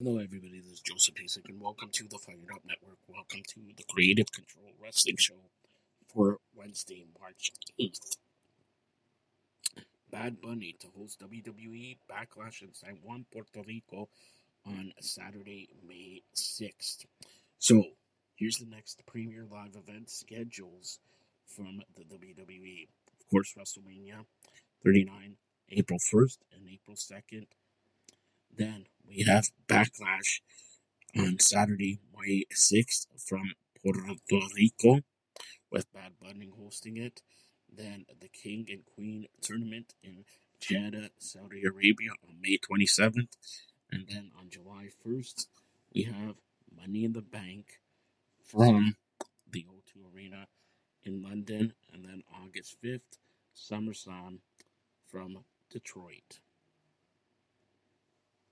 Hello, everybody. This is Joseph Pasek, and welcome to the Fired Up Network. Welcome to the Creative Control Wrestling Show for Wednesday, March 8th. Bad Bunny to host WWE Backlash in San Juan, Puerto Rico on Saturday, May 6th. So, here's the next premier live event schedules from the WWE. Of course, WrestleMania 39, April 1st and April 2nd. Then we have Backlash on Saturday, May 6th from Puerto Rico with Bad Bunny hosting it. Then the King and Queen tournament in Jeddah, Saudi Arabia on May 27th. And then on July 1st, we have Money in the Bank from the O2 Arena in London. And then August 5th, SummerSlam from Detroit.